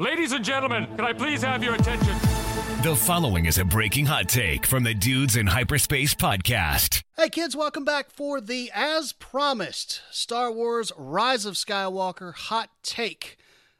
Ladies and gentlemen, can I please have your attention? The following is a breaking hot take from the Dudes in Hyperspace podcast. Hey kids, welcome back for the as promised Star Wars Rise of Skywalker hot take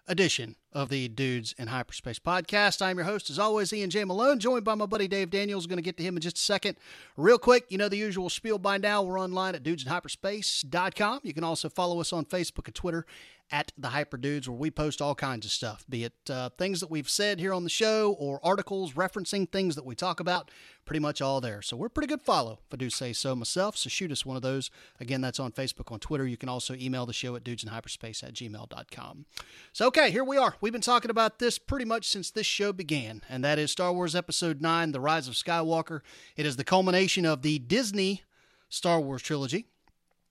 edition of the Dudes in Hyperspace podcast. I'm your host, as always, Ian J. Malone, joined by my buddy Dave Daniels. Going to get to him in just a second. Real quick, you know the usual spiel by now. We're online at dudesinhyperspace.com. You can also follow us on Facebook and Twitter at the Hyper Dudes, where we post all kinds of stuff, be it uh, things that we've said here on the show or articles referencing things that we talk about. Pretty much all there. So we're pretty good follow, if I do say so myself. So shoot us one of those. Again, that's on Facebook, on Twitter. You can also email the show at dudesinhyperspace at gmail.com. So, okay, here we are. We've been talking about this pretty much since this show began, and that is Star Wars Episode 9 The Rise of Skywalker. It is the culmination of the Disney Star Wars trilogy.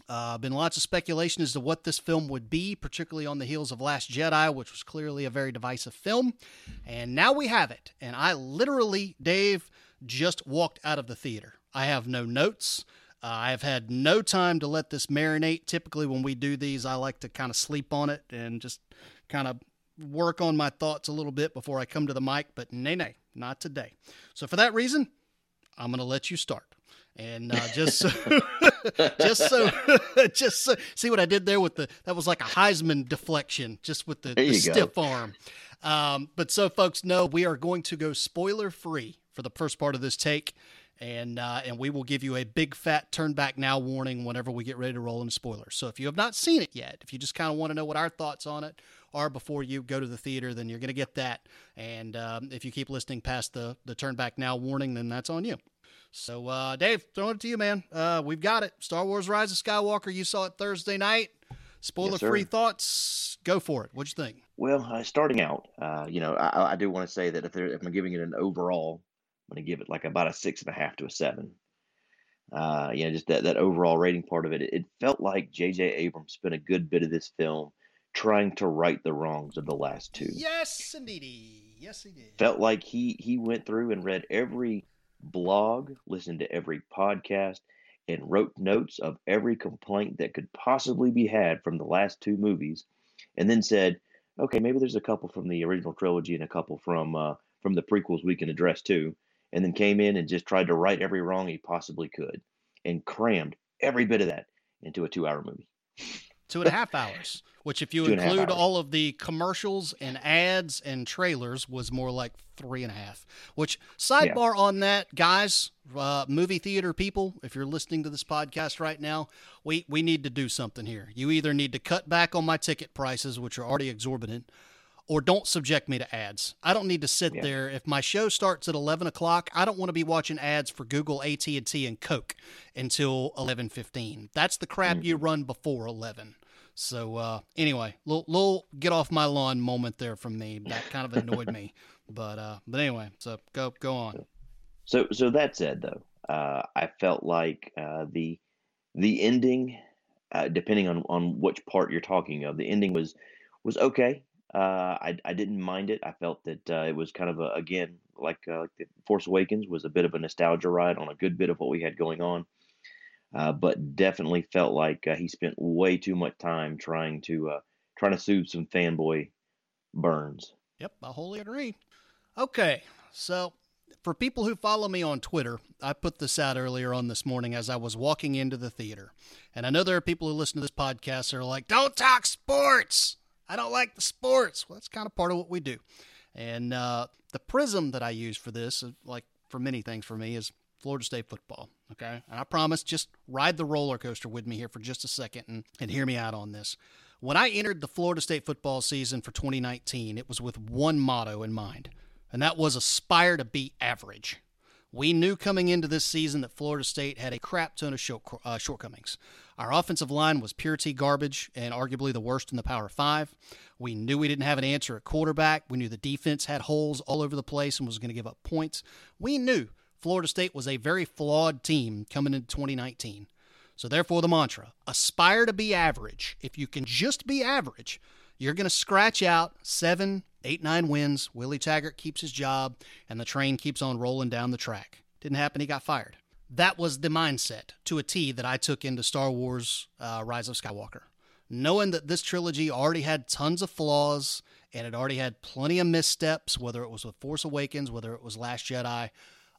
Uh, been lots of speculation as to what this film would be, particularly on the heels of Last Jedi, which was clearly a very divisive film. And now we have it. And I literally, Dave, just walked out of the theater. I have no notes. Uh, I have had no time to let this marinate. Typically, when we do these, I like to kind of sleep on it and just kind of work on my thoughts a little bit before I come to the mic. But nay, nay, not today. So, for that reason, I'm going to let you start. And uh, just so, just so, just so, see what I did there with the that was like a Heisman deflection, just with the, the stiff go. arm. Um, but so folks know, we are going to go spoiler free for the first part of this take, and uh, and we will give you a big fat turn back now warning whenever we get ready to roll in spoilers. So if you have not seen it yet, if you just kind of want to know what our thoughts on it are before you go to the theater, then you're going to get that. And um, if you keep listening past the the turn back now warning, then that's on you. So, uh, Dave, throwing it to you, man. Uh, we've got it. Star Wars: Rise of Skywalker. You saw it Thursday night. Spoiler-free yes, thoughts. Go for it. What'd you think? Well, uh, starting out, uh, you know, I, I do want to say that if, if I'm giving it an overall, I'm going to give it like about a six and a half to a seven. Uh, you know, just that, that overall rating part of it. It felt like J.J. Abrams spent a good bit of this film trying to right the wrongs of the last two. Yes, indeed. Yes, he did. Felt like he he went through and read every blog, listened to every podcast, and wrote notes of every complaint that could possibly be had from the last two movies, and then said, "Okay, maybe there's a couple from the original trilogy and a couple from uh, from the prequels we can address too." And then came in and just tried to right every wrong he possibly could, and crammed every bit of that into a two-hour movie. Two and a half hours, which, if you Two include all of the commercials and ads and trailers, was more like three and a half. Which, sidebar yeah. on that, guys, uh, movie theater people, if you're listening to this podcast right now, we, we need to do something here. You either need to cut back on my ticket prices, which are already exorbitant, or don't subject me to ads. I don't need to sit yeah. there. If my show starts at 11 o'clock, I don't want to be watching ads for Google, AT&T, and Coke until 11.15. That's the crap mm-hmm. you run before 11. So uh, anyway, little, little get off my lawn moment there from me. That kind of annoyed me. But uh, but anyway, so go go on. So so that said though, uh, I felt like uh, the the ending, uh, depending on on which part you're talking of, the ending was was okay. Uh, I I didn't mind it. I felt that uh, it was kind of a again like uh, like the Force Awakens was a bit of a nostalgia ride on a good bit of what we had going on, uh, but definitely felt like uh, he spent way too much time trying to trying to soothe some fanboy burns. Yep, I wholly agree. Okay, so for people who follow me on Twitter, I put this out earlier on this morning as I was walking into the theater, and I know there are people who listen to this podcast that are like, "Don't talk sports." I don't like the sports. Well, that's kind of part of what we do. And uh, the prism that I use for this, uh, like for many things for me, is Florida State football. Okay. And I promise, just ride the roller coaster with me here for just a second and, and hear me out on this. When I entered the Florida State football season for 2019, it was with one motto in mind, and that was aspire to be average. We knew coming into this season that Florida State had a crap ton of short, uh, shortcomings. Our offensive line was pure T garbage and arguably the worst in the Power Five. We knew we didn't have an answer at quarterback. We knew the defense had holes all over the place and was going to give up points. We knew Florida State was a very flawed team coming into 2019. So, therefore, the mantra aspire to be average. If you can just be average, you're going to scratch out seven, eight, nine wins. Willie Taggart keeps his job, and the train keeps on rolling down the track. Didn't happen. He got fired that was the mindset to a T that I took into Star Wars uh, Rise of Skywalker. Knowing that this trilogy already had tons of flaws and it already had plenty of missteps, whether it was with Force Awakens, whether it was Last Jedi.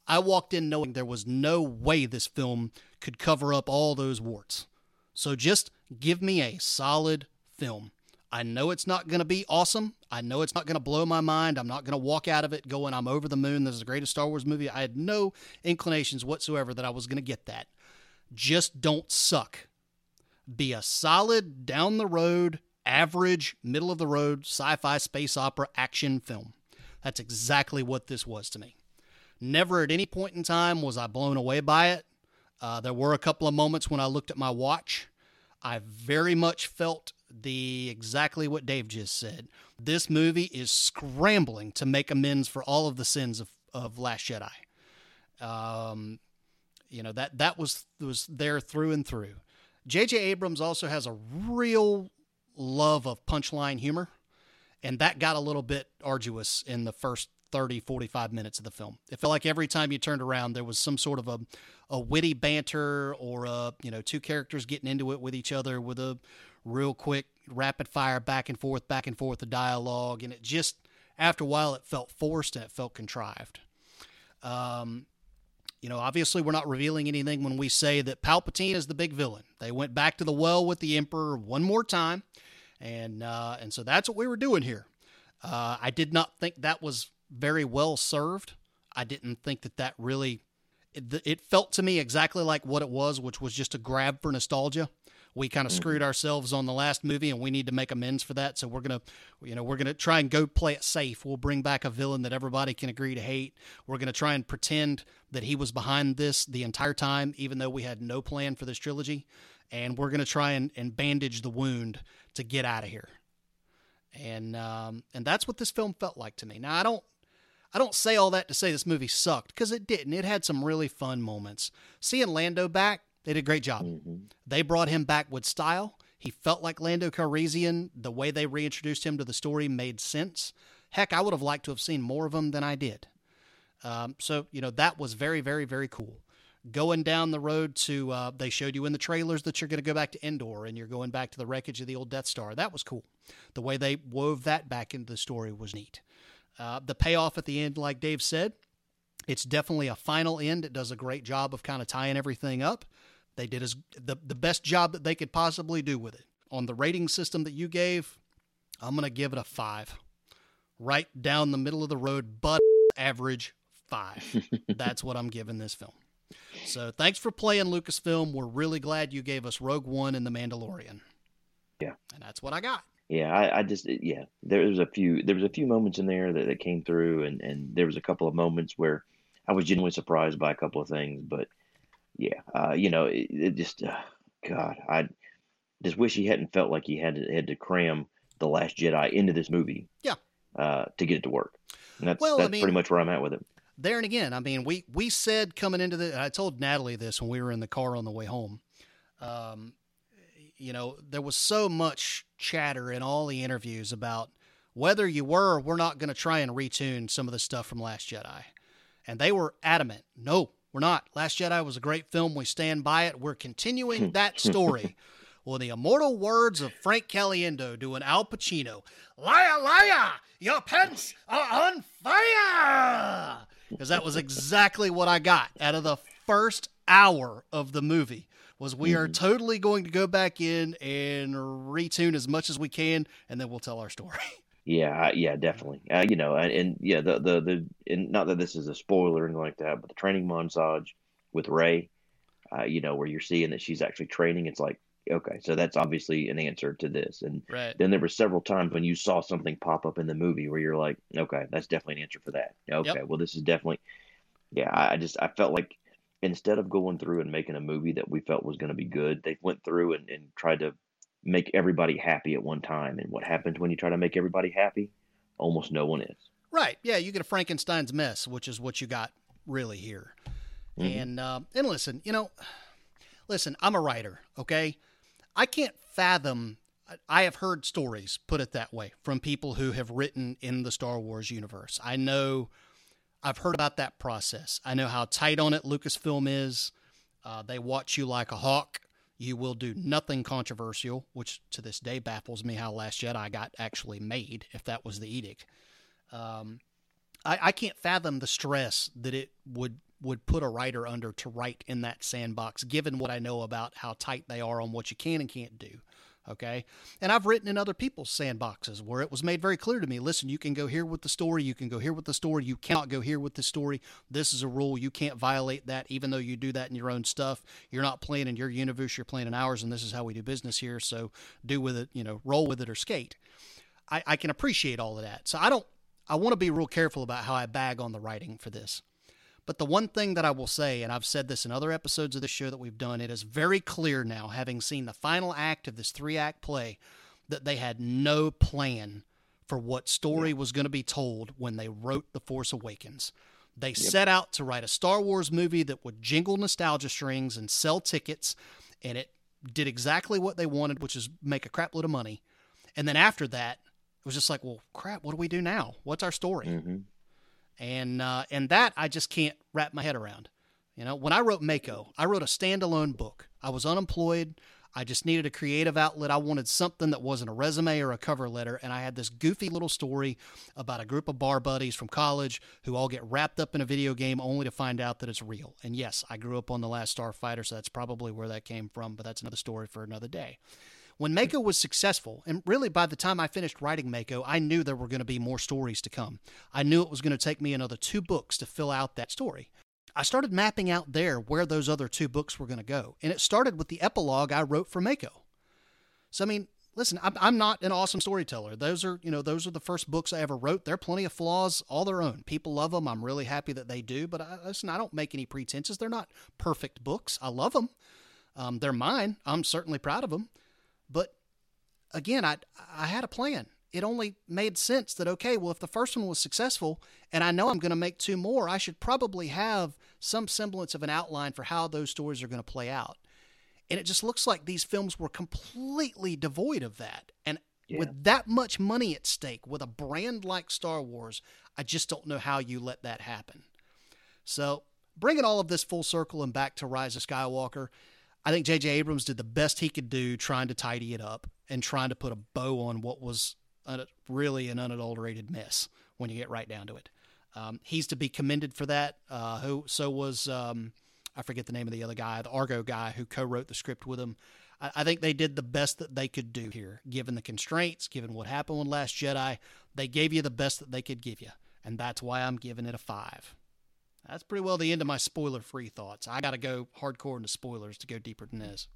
I walked in knowing there was no way this film could cover up all those warts. So just give me a solid film. I know it's not going to be awesome. I know it's not going to blow my mind. I'm not going to walk out of it going, I'm over the moon. This is the greatest Star Wars movie. I had no inclinations whatsoever that I was going to get that. Just don't suck. Be a solid, down the road, average, middle of the road sci fi space opera action film. That's exactly what this was to me. Never at any point in time was I blown away by it. Uh, there were a couple of moments when I looked at my watch. I very much felt the exactly what Dave just said. This movie is scrambling to make amends for all of the sins of, of Last Jedi. Um, you know that that was was there through and through. J.J. Abrams also has a real love of punchline humor, and that got a little bit arduous in the first 30, 45 minutes of the film. It felt like every time you turned around, there was some sort of a, a witty banter or a, you know, two characters getting into it with each other with a real quick, rapid fire back and forth, back and forth, the dialogue. And it just, after a while, it felt forced and it felt contrived. Um, you know, obviously, we're not revealing anything when we say that Palpatine is the big villain. They went back to the well with the Emperor one more time, and uh, and so that's what we were doing here. Uh, I did not think that was very well served. I didn't think that that really. It, it felt to me exactly like what it was, which was just a grab for nostalgia we kind of mm-hmm. screwed ourselves on the last movie and we need to make amends for that so we're going to you know we're going to try and go play it safe we'll bring back a villain that everybody can agree to hate we're going to try and pretend that he was behind this the entire time even though we had no plan for this trilogy and we're going to try and, and bandage the wound to get out of here and um, and that's what this film felt like to me now i don't I don't say all that to say this movie sucked because it didn't. It had some really fun moments. Seeing Lando back, they did a great job. Mm-hmm. They brought him back with style. He felt like Lando Calrissian. The way they reintroduced him to the story made sense. Heck, I would have liked to have seen more of him than I did. Um, so, you know, that was very, very, very cool. Going down the road to, uh, they showed you in the trailers that you're going to go back to Endor and you're going back to the wreckage of the old Death Star. That was cool. The way they wove that back into the story was neat. Uh, the payoff at the end, like Dave said, it's definitely a final end. It does a great job of kind of tying everything up. They did as the, the best job that they could possibly do with it. On the rating system that you gave, I'm going to give it a five. Right down the middle of the road, but average five. That's what I'm giving this film. So thanks for playing Lucasfilm. We're really glad you gave us Rogue One and The Mandalorian. Yeah. And that's what I got. Yeah, I, I just yeah, there was a few there was a few moments in there that, that came through and, and there was a couple of moments where I was genuinely surprised by a couple of things, but yeah, uh, you know, it, it just, uh, God, I just wish he hadn't felt like he had to had to cram the Last Jedi into this movie. Yeah. Uh, to get it to work. And that's well, that's I mean, pretty much where I'm at with it. There and again, I mean, we we said coming into the, I told Natalie this when we were in the car on the way home. Um, you know, there was so much chatter in all the interviews about whether you were or we're not going to try and retune some of the stuff from Last Jedi. And they were adamant, no, we're not. Last Jedi was a great film. We stand by it. We're continuing that story. well, the immortal words of Frank Caliendo doing Al Pacino Liar, liar! Your pants are on fire! Because that was exactly what I got out of the first hour of the movie was we are mm-hmm. totally going to go back in and retune as much as we can and then we'll tell our story Yeah, yeah, definitely. Uh, you know, and, and, yeah, the the the and not that this is a spoiler or anything like that, but the training montage with Rey, uh, you know, where you're seeing that she's actually training, it's like okay, so that's obviously an answer to this. And right. then there were several times when you saw something pop up in the movie where you're like, okay, that's definitely an answer for that. Okay, yep. well, this is definitely, yeah. I just I felt like instead of going through and making a movie that we felt was going to be good, they went through and, and tried to make everybody happy at one time. And what happens when you try to make everybody happy? Almost no one is. Right. Yeah, you get a Frankenstein's mess, which is what you got really here. Mm-hmm. And uh, and listen, you know, listen, I'm a writer. Okay, I can't fathom. I have heard stories, put it that way, from people who have written in the Star Wars universe. I know, I've heard about that process. I know how tight on it Lucasfilm is. Uh, they watch you like a hawk You will do nothing controversial, which to this day baffles me how Last Jedi got actually made, if that was the edict. Um, I, I can't fathom the stress that it would would put a writer under to write in that sandbox, given what I know about how tight they are on what you can and can't do. Okay. And I've written in other people's sandboxes where it was made very clear to me listen, you can go here with the story, you can go here with the story, you cannot go here with the story. This is a rule. You can't violate that, even though you do that in your own stuff. You're not playing in your universe, you're playing in ours, and this is how we do business here. So do with it, you know, roll with it or skate. I, I can appreciate all of that. So I don't, I want to be real careful about how I bag on the writing for this. But the one thing that I will say, and I've said this in other episodes of the show that we've done, it is very clear now, having seen the final act of this three act play, that they had no plan for what story yeah. was going to be told when they wrote The Force Awakens. They yep. set out to write a Star Wars movie that would jingle nostalgia strings and sell tickets, and it did exactly what they wanted, which is make a crap load of money. And then after that, it was just like, well, crap, what do we do now? What's our story? Mm-hmm and uh, and that I just can't wrap my head around. You know, when I wrote Mako, I wrote a standalone book. I was unemployed. I just needed a creative outlet. I wanted something that wasn't a resume or a cover letter. And I had this goofy little story about a group of bar buddies from college who all get wrapped up in a video game only to find out that it's real. And yes, I grew up on The Last Starfighter, so that's probably where that came from, but that's another story for another day. When Mako was successful, and really by the time I finished writing Mako, I knew there were going to be more stories to come. I knew it was going to take me another two books to fill out that story. I started mapping out there where those other two books were going to go, and it started with the epilogue I wrote for Mako. So, I mean, listen, I'm not an awesome storyteller. Those are, you know, those are the first books I ever wrote. There are plenty of flaws, all their own. People love them. I'm really happy that they do. But I, listen, I don't make any pretenses. They're not perfect books. I love them. Um, they're mine. I'm certainly proud of them. But again, I I had a plan. It only made sense that okay, well, if the first one was successful, and I know I'm going to make two more, I should probably have some semblance of an outline for how those stories are going to play out. And it just looks like these films were completely devoid of that. And yeah. with that much money at stake, with a brand like Star Wars, I just don't know how you let that happen. So, bringing all of this full circle and back to Rise of Skywalker, I think J.J. Abrams did the best he could do trying to tidy it up and trying to put a bow on what was a, really an unadulterated mess when you get right down to it. Um, he's to be commended for that. Uh, who so was um, I forget the name of the other guy, the Argo guy who co-wrote the script with him. I, I, think they did the best that they could do here, given the constraints, given what happened with Last Jedi. They gave you the best that they could give you, and that's why I'm giving it a five. That's pretty well the end of my spoiler-free thoughts. I got to go hardcore into spoilers to go deeper than this.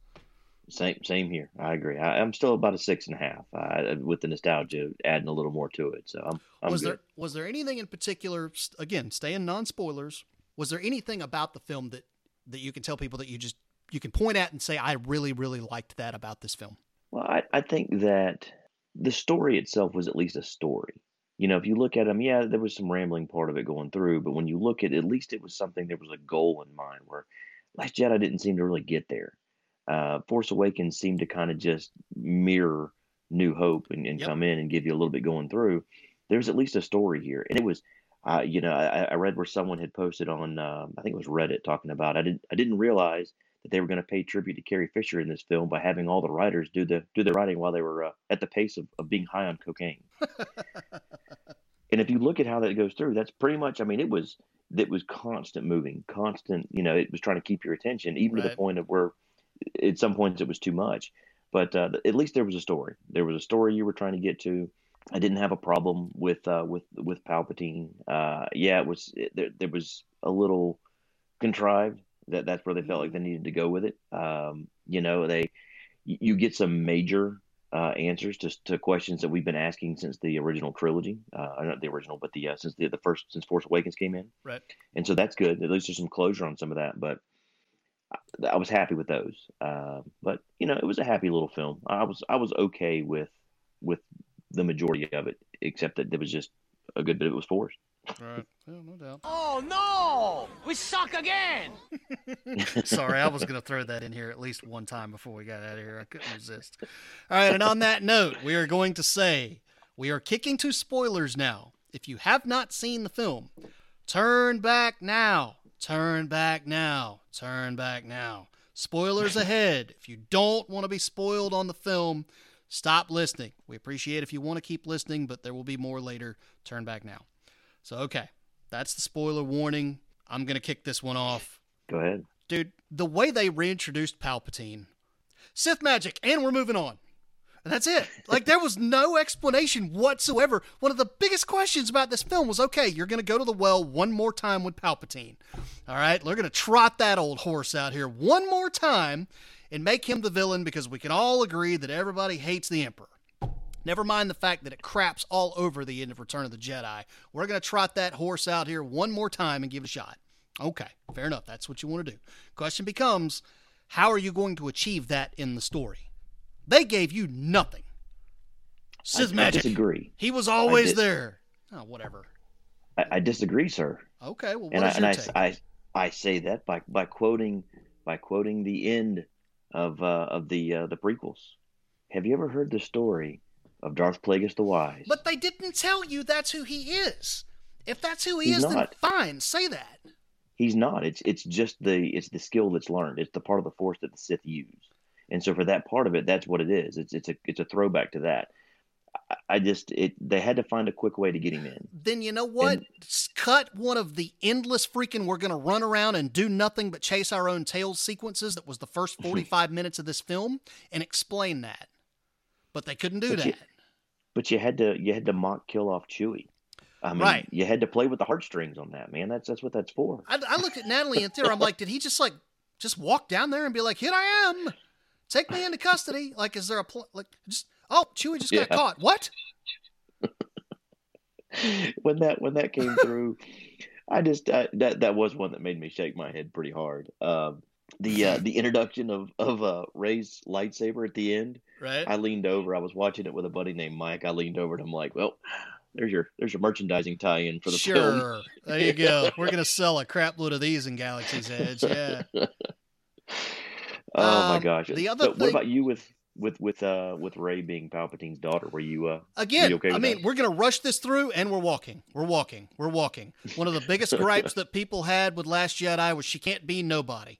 Same, same here. I agree. I, am still about a six and a half uh, with the nostalgia adding a little more to it. So I'm, I'm was good. there was there anything in particular? Again, staying non spoilers. Was there anything about the film that that you can tell people that you just you can point at and say I really really liked that about this film? Well, I, I think that the story itself was at least a story. You know, if you look at them, yeah, there was some rambling part of it going through, but when you look at at least it was something there was a goal in mind. Where Last Jedi didn't seem to really get there uh, Force Awakens seemed to kind of just mirror New Hope and, and yep. come in and give you a little bit going through. There's at least a story here, and it was, uh, you know, I, I, read where someone had posted on, um, I think it was Reddit, talking about I didn't I didn't realize that they were going to pay tribute to Carrie Fisher in this film by having all the writers do the do the writing while they were uh, at the pace of, of being high on cocaine. and if you look at how that goes through, that's pretty much. I mean, it was it was constant moving, constant. You know, it was trying to keep your attention, even right. to the point of where at some points it was too much. But uh, at least there was a story. There was a story you were trying to get to. I didn't have a problem with uh, with with Palpatine. Uh, yeah, it was it, there, there was a little contrived. That that's where they felt like they needed to go with it. Um, you know, they you get some major uh, answers to, to questions that we've been asking since the original trilogy. Uh, not the original, but the uh, since the, the first since Force Awakens came in. Right. And so that's good. At least there's some closure on some of that. But I was happy with those. Uh, but you know, it was a happy little film. I was I was okay with with the majority of it, except that there was just a good bit of it was forced. Right. Yeah, no doubt. Oh no! We suck again. Sorry, I was going to throw that in here at least one time before we got out of here. I couldn't resist. All right, and on that note, we are going to say we are kicking to spoilers now. If you have not seen the film, turn back now Turn back now. Turn back now. Spoilers ahead. If you don't want to be spoiled on the film, stop listening. We appreciate if you want to keep listening, but there will be more later. Turn back now. So, okay, that's the spoiler warning. I'm going to kick this one off. Go ahead. Dude, the way they reintroduced Palpatine, Sith magic, and we're moving on. And that's it. Like there was no explanation whatsoever. One of the biggest questions about this film was okay, you're going to go to the well one more time with Palpatine. All right, we're going to trot that old horse out here one more time and make him the villain because we can all agree that everybody hates the Emperor. Never mind the fact that it craps all over the end of Return of the Jedi. We're going to trot that horse out here one more time and give it a shot. Okay, fair enough. That's what you want to do. Question becomes how are you going to achieve that in the story? They gave you nothing. Sith I, magic. I disagree. He was always there. Oh, whatever. I, I disagree, sir. Okay, well, what and I is and your I, take? I I say that by by quoting by quoting the end of uh, of the uh, the prequels. Have you ever heard the story of Darth Plagueis the Wise? but they didn't tell you that's who he is. If that's who he He's is, not. then fine, say that. He's not. It's it's just the it's the skill that's learned. It's the part of the Force that the Sith use. And so for that part of it, that's what it is. It's it's a it's a throwback to that. I, I just it they had to find a quick way to get him in. Then you know what? And- Cut one of the endless freaking we're going to run around and do nothing but chase our own tails sequences that was the first 45 minutes of this film and explain that. But they couldn't do that. you- But you had to you had to mock kill off Chewie. I mean, Right. you had to play with the heartstrings on that, man. That's that's what that's for. I, I looked at Natalie and Theo. I'm like, did he just like just walk down there and be like, "Here I am, take me into custody"? Like, is there a pl- like just oh, Chewie just got Yeah. caught? What? when that when that came through, I just I, that that was one that made me shake my head pretty hard. Um, the uh, the introduction of of uh, Rey's lightsaber at the end. Right? I leaned over. I was watching it with a buddy named Mike. I leaned over and I'm like, well, there's your there's your merchandising tie-in for the sure. film. There you go. We're gonna sell a crap load of these in Galaxy's Edge. Yeah. Oh my Um, gosh. the other So what about you with with with uh with Rey being Palpatine's daughter? Were you uh Again, you okay I mean, that? we're going to rush this through and we're walking. We're walking. We're walking. One of the biggest gripes that people had with Last Jedi was she can't be nobody.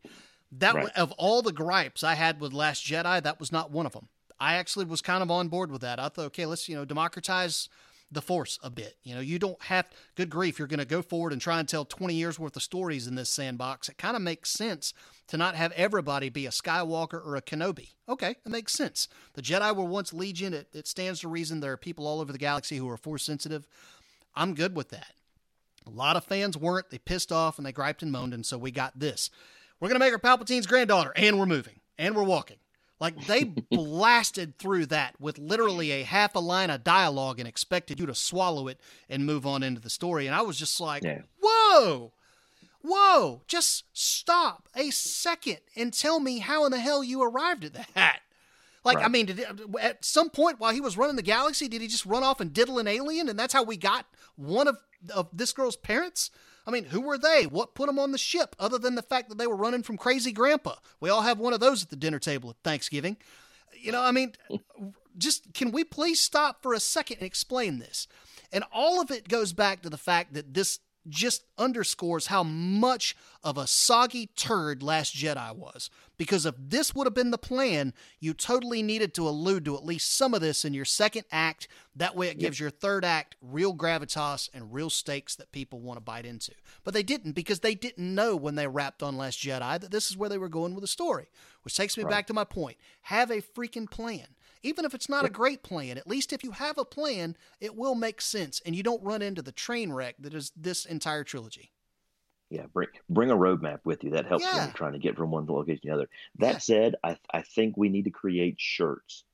That Right. wa- of all the gripes I had with Last Jedi, that was not one of them. I actually was kind of on board with that. I thought, okay, let's, you know, democratize the force a bit. You know, you don't have good grief, you're going to go forward and try and tell 20 years worth of stories in this sandbox. It kind of makes sense to not have everybody be a Skywalker or a Kenobi. Okay, it makes sense. The Jedi were once Legion. It, it stands to reason there are people all over the galaxy who are force sensitive. I'm good with that. A lot of fans weren't. They pissed off and they griped and moaned, and so we got this. We're going to make her Palpatine's granddaughter, and we're moving, and we're walking. Like they blasted through that with literally a half a line of dialogue and expected you to swallow it and move on into the story. And I was just like, Yeah. whoa, whoa, just stop a second and tell me how in the hell you arrived at that. Like, I mean, did uh, at some point while he was running the galaxy, did he just run off and diddle an alien, and that's how we got one of of this girl's parents? I mean, who were they? What put them on the ship, other than the fact that they were running from crazy grandpa? We all have one of those at the dinner table at Thanksgiving. You know, I mean, just can we please stop for a second and explain this? And all of it goes back to the fact that this just underscores how much of a soggy turd Last Jedi was. Because if this would have been the plan, you totally needed to allude to at least some of this in your second act. That way, it gives your third act real gravitas and real stakes that people want to bite into. But they didn't because they didn't know when they wrapped on Last Jedi that this is where they were going with the story. Which takes me back to my point have a freaking plan. Even if it's not a great plan, at least if you have a plan, it will make sense and you don't run into the train wreck that is this entire trilogy. Yeah, bring bring a roadmap with you. That helps when Yeah. you're trying to get from one location to the other. That Yeah. said, I I think we need to create shirts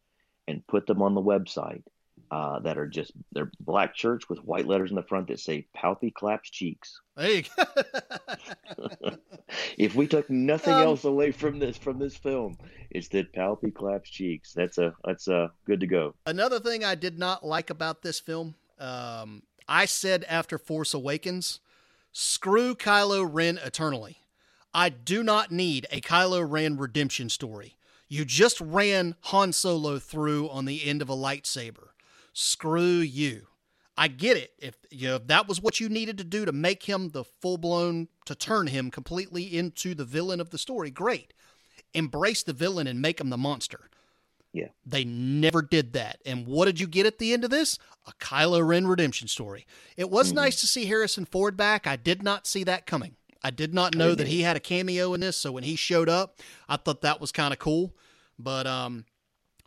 and put them on the website uh, that are just they're black shirts with white letters in the front that say "Palpy claps cheeks." There you go. If we took nothing Um, else away from this from this film, it's that Palpy claps cheeks. That's a that's a good to go. Another thing I did not like about this film, um, I said after Force Awakens, screw Kylo Ren eternally. I do not need a Kylo Ren redemption story. You just ran Han Solo through on the end of a lightsaber. Screw you. I get it. If you know, if that was what you needed to do to make him the full blown to turn him completely into the villain of the story, great. embrace the villain and make him the monster. Yeah. They never did that. And what did you get at the end of this? A Kylo Ren redemption story. It was Mhm. nice to see Harrison Ford back. I did not see that coming. I did not know that he had a cameo in this, so when he showed up, I thought that was kind of cool. But um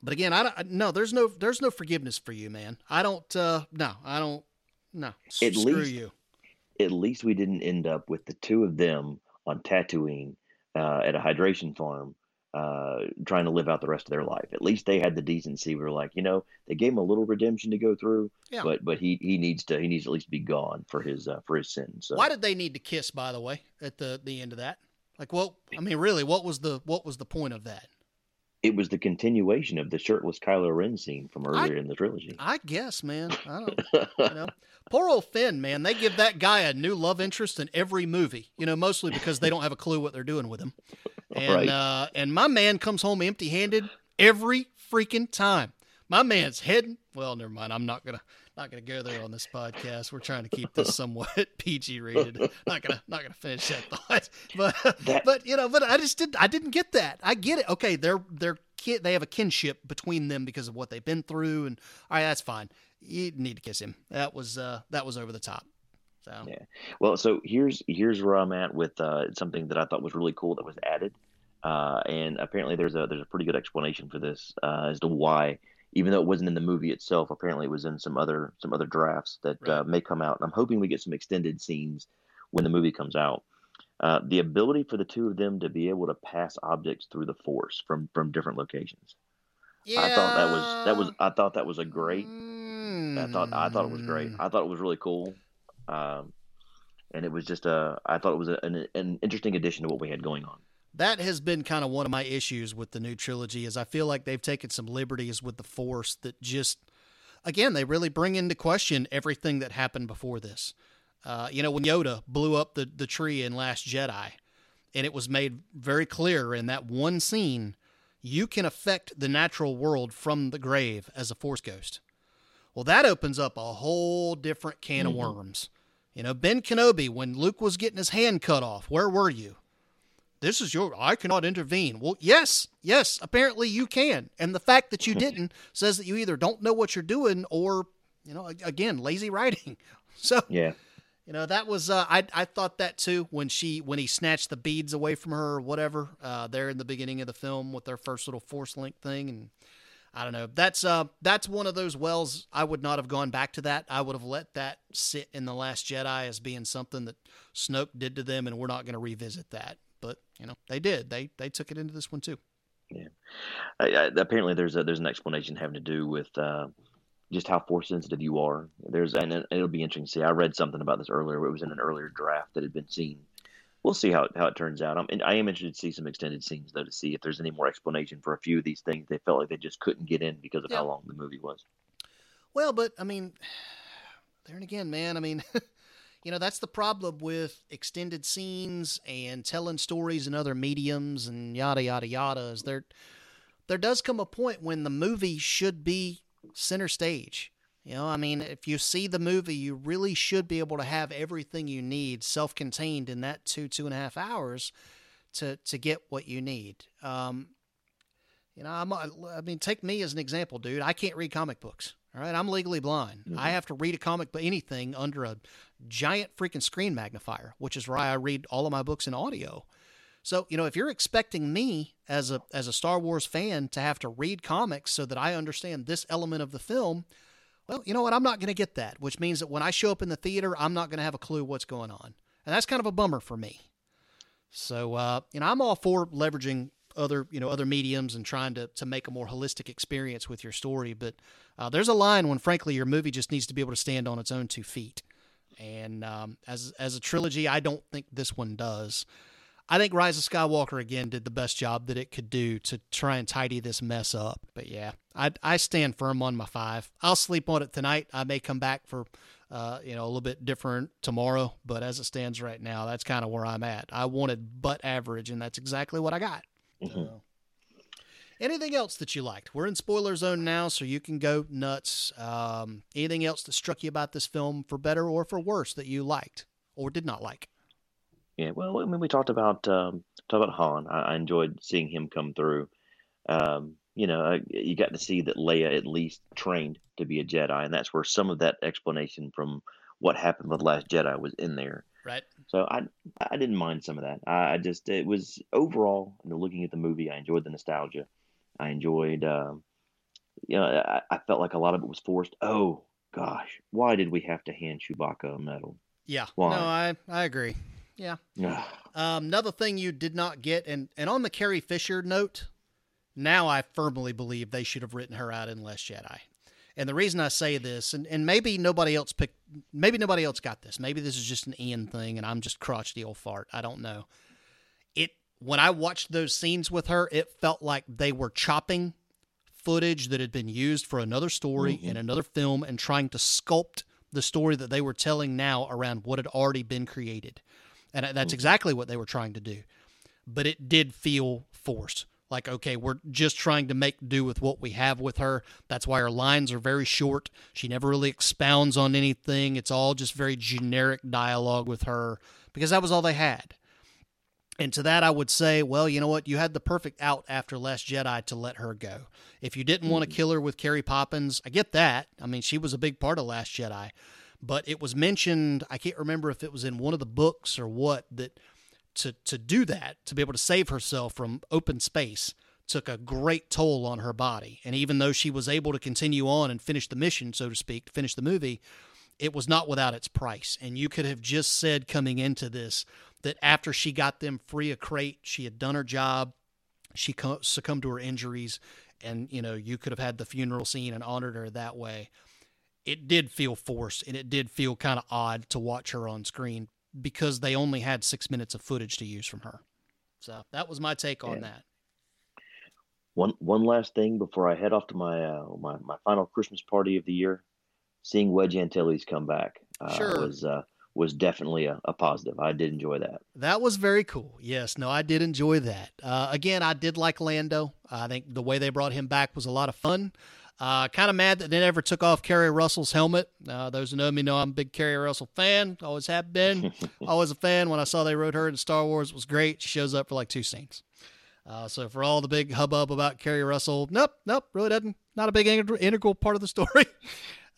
but again, I don't no, there's no there's no forgiveness for you, man. I don't uh no, I don't no. At Screw least- you. At least we didn't end up with the two of them on Tatooine uh, at a hydration farm, uh, trying to live out the rest of their life. At least they had the decency. We were like, you know, they gave him a little redemption to go through, Yeah. but but he he needs to he needs to at least be gone for his uh, for his sins. So Why did they need to kiss, by the way, at the the end of that? Like, well, I mean, really, what was the what was the point of that? It was the continuation of the shirtless Kylo Ren scene from earlier in the trilogy. I guess, man. I don't, you know, poor old Finn, man. They give that guy a new love interest in every movie. You know, mostly because they don't have a clue what they're doing with him. And Right. uh, and my man comes home empty-handed every freaking time. My man's heading. Well, never mind. I'm not gonna not gonna go there on this podcast. We're trying to keep this somewhat PG rated. Not gonna not gonna finish that thought. But That- but you know, but I just didn't. I didn't get that. I get it. Okay, they're they're kid they have a kinship between them because of what they've been through and all right, that's fine. You need to kiss him. That was uh that was over the top. So Yeah. Well, so here's here's where I'm at with uh, something that I thought was really cool that was added, uh, and apparently there's a there's a pretty good explanation for this uh, as to why, even though it wasn't in the movie itself, apparently it was in some other some other drafts that uh, may come out. And I'm hoping we get some extended scenes when the movie comes out. Uh, the ability for the two of them to be able to pass objects through the force from from different locations. Yeah. I thought that was that was I thought that was a great I thought I thought it was great. Mm. I thought it was really cool, um, and it was just a. I thought it was a, an, an interesting addition to what we had going on. That has been kind of one of my issues with the new trilogy is I feel like they've taken some liberties with the force that just again they really bring into question everything that happened before this. Uh, you know when Yoda blew up the the tree in Last Jedi, and it was made very clear in that one scene, you can affect the natural world from the grave as a force ghost. Well, that opens up a whole different can of worms. You know, Ben Kenobi, when Luke was getting his hand cut off, where were you? This is your, I cannot intervene. Well, yes, yes, apparently you can. And the fact that you didn't says that you either don't know what you're doing or, you know, again, lazy writing. So, Yeah, you know, that was, uh, I, I thought that too when she, when he snatched the beads away from her or whatever, uh, there in the beginning of the film with their first little force link thing. And, I don't know. That's uh that's one of those wells I would not have gone back to that. I would have let that sit in the last Jedi as being something that Snoke did to them and we're not going to revisit that. But, you know, they did. They they took it into this one too. I, I, apparently there's a, there's an explanation having to do with uh, just how force sensitive you are. There's and it, it'll be interesting to see. I read something about this earlier. It was in an earlier draft that had been seen. We'll see how it, how it turns out. I'm, and I am interested to see some extended scenes though to see if there's any more explanation for a few of these things they felt like they just couldn't get in because of Yeah. how long the movie was. Well, but I mean, there and again, man, I mean, you know, that's the problem with extended scenes and telling stories in other mediums and yada yada yada. Is there there does come a point when the movie should be center stage. You know, I mean, if you see the movie, you really should be able to have everything you need self-contained in that two two and a half hours to to get what you need. Um, you know, I'm, I mean, take me as an example, dude. I can't read comic books. All right, I'm legally blind. I have to read a comic but anything under a giant freaking screen magnifier, which is why I read all of my books in audio. So, you know, if you're expecting me as a as a Star Wars fan to have to read comics so that I understand this element of the film, well, you know what? I'm not going to get that, which means that when I show up in the theater, I'm not going to have a clue what's going on. And that's kind of a bummer for me. So, uh, you know, I'm all for leveraging other, you know, other mediums and trying to, to make a more holistic experience with your story. But uh, there's a line when, frankly, your movie just needs to be able to stand on its own two feet. And um, as as a trilogy, I don't think this one does. I think Rise of Skywalker again did the best job that it could do to try and tidy this mess up. But yeah, I I stand firm on my five. I'll sleep on it tonight. I may come back for uh, you know a little bit different tomorrow, but as it stands right now, that's kind of where I'm at. I wanted butt average, and that's exactly what I got. So. Anything else that you liked? We're in spoiler zone now, so you can go nuts. Um, anything else that struck you about this film for better or for worse that you liked or did not like? Yeah, well, I mean, we talked about um, talked about Han. I, I enjoyed seeing him come through. Um, you know, uh, you got to see that Leia at least trained to be a Jedi, and that's where some of that explanation from what happened with the Last Jedi was in there. Right. So I I didn't mind some of that. I, I just it was overall, you know, looking at the movie, I enjoyed the nostalgia. I enjoyed, um, you know, I, I felt like a lot of it was forced. Oh gosh, why did we have to hand Chewbacca a medal? Yeah. Why? No, I I agree. Yeah. Um, another thing you did not get, and and on the Carrie Fisher note, now I firmly believe they should have written her out in Last Jedi. And the reason I say this, and, and maybe nobody else picked, maybe nobody else got this. Maybe this is just an Ian thing, and I'm just crotchety old fart. I don't know. It when I watched those scenes with her, it felt like they were chopping footage that had been used for another story mm-hmm. in another film and trying to sculpt the story that they were telling now around what had already been created. And uh, that's mm-hmm. exactly what they were trying to do. But it did feel forced. Like, okay, we're just trying to make do with what we have with her. That's why her lines are very short. She never really expounds on anything. It's all just very generic dialogue with her because that was all they had. And to that, I would say, well, you know what? You had the perfect out after Last Jedi to let her go. If you didn't want to mm-hmm. kill her with Carrie Poppins, I get that. I mean, she was a big part of Last Jedi. But it was mentioned, I can't remember if it was in one of the books or what, that to, to do that, to be able to save herself from open space, took a great toll on her body. And even though she was able to continue on and finish the mission, so to speak, finish the movie, it was not without its price. And you could have just said coming into this that after she got them free of Crait, she had done her job, she succumbed to her injuries, and you know you could have had the funeral scene and honored her that way. It did feel forced, and it did feel kind of odd to watch her on screen because they only had six minutes of footage to use from her. So that was my take on Yeah. that. One one last thing before I head off to my uh, my my final Christmas party of the year, seeing Wedge Antilles come back uh, Sure. was uh, was definitely a, a positive. I did enjoy that. That was very cool. Yes, no, I did enjoy that. Uh, again, I did like Lando. I think the way they brought him back was a lot of fun. Uh, kind of mad that they never took off Keri Russell's helmet. Uh, those who know me know I'm a big Keri Russell fan. Always have been. Always a fan. When I saw they wrote her in Star Wars, it was great. She shows up for like two scenes. Uh, so for all the big hubbub about Keri Russell, nope, nope, really doesn't. Not a big integral, integral part of the story.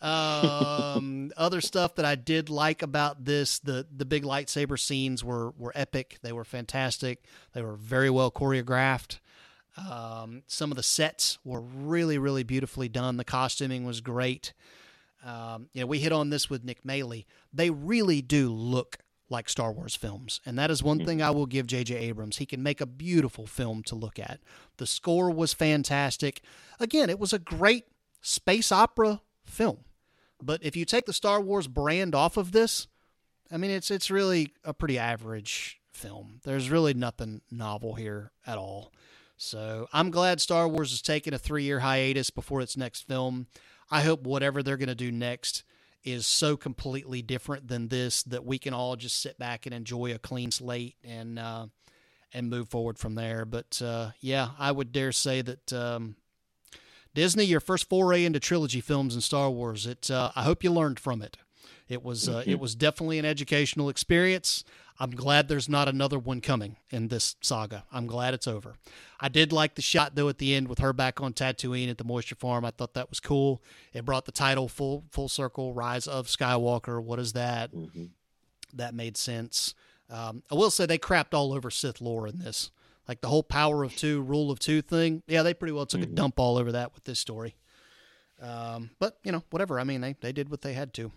um, other stuff that I did like about this, the the big lightsaber scenes were were epic. They were fantastic. They were very well choreographed. Um, some of the sets were really, really beautifully done. The costuming was great. Um, you know, we hit on this with Nick Maley. They really do look like Star Wars films, and that is one thing I will give J.J. Abrams. He can make a beautiful film to look at. The score was fantastic. Again, it was a great space opera film. But if you take the Star Wars brand off of this, I mean, it's it's really a pretty average film. There's really nothing novel here at all. So I'm glad Star Wars is taking a three year hiatus before its next film. I hope whatever they're going to do next is so completely different than this that we can all just sit back and enjoy a clean slate and uh, and move forward from there. But uh, yeah, I would dare say that um, Disney, your first foray into trilogy films and Star Wars, it uh, I hope you learned from it. It was uh, it was definitely an educational experience. I'm glad there's not another one coming in this saga. I'm glad it's over. I did like the shot though at the end with her back on Tatooine at the Moisture Farm. I thought that was cool. It brought the title full full circle. Rise of Skywalker. What is that? That made sense. Um, I will say they crapped all over Sith lore in this. Like the whole power of two, rule of two thing. Yeah, they pretty well took a dump all over that with this story. Um, but you know, whatever. I mean, they they did what they had to.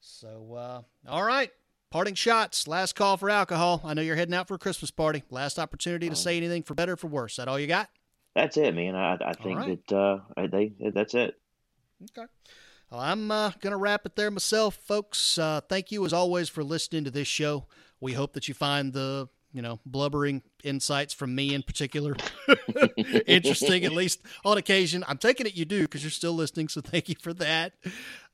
So, uh, all right. Parting shots. Last call for alcohol. I know you're heading out for a Christmas party. Last opportunity to say anything for better or for worse. That all you got? That's it, man. I I think right. that uh, they that's it. Okay. Well, I'm uh, going to wrap it there myself, folks. Uh, thank you, as always, for listening to this show. We hope that you find the you know blubbering insights from me in particular interesting, at least on occasion. I'm taking it you do because you're still listening, so thank you for that.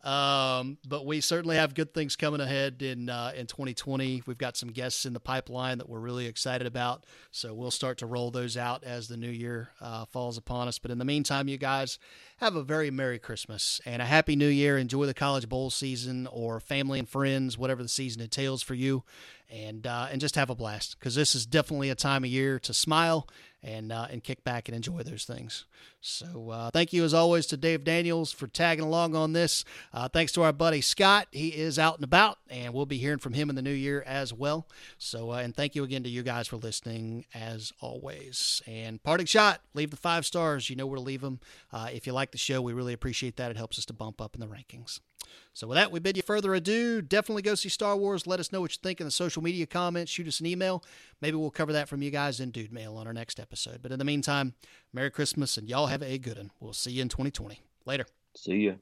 Um, but we certainly have good things coming ahead in uh, in 2020. We've got some guests in the pipeline that we're really excited about. So we'll start to roll those out as the new year uh, falls upon us. But in the meantime, you guys have a very Merry Christmas and a Happy New Year. Enjoy the College Bowl season or family and friends, whatever the season entails for you, and uh, and just have a blast because this is definitely a time of year to smile and uh, and kick back and enjoy those things. So uh, thank you as always to Dave Daniels for tagging along on this. Uh, thanks to our buddy Scott. He is out and about, and we'll be hearing from him in the new year as well. So uh, and thank you again to you guys for listening as always. And parting shot, leave the five stars. You know where to leave them. Uh, if you like the show, we really appreciate that. It helps us to bump up in the rankings. So with that, we bid you further ado. Definitely go see Star Wars. Let us know what you think in the social media comments. Shoot us an email. Maybe we'll cover that from you guys in Dude Mail on our next episode. But in the meantime, Merry Christmas and y'all have a good one. We'll see you in 2020. Later. See you.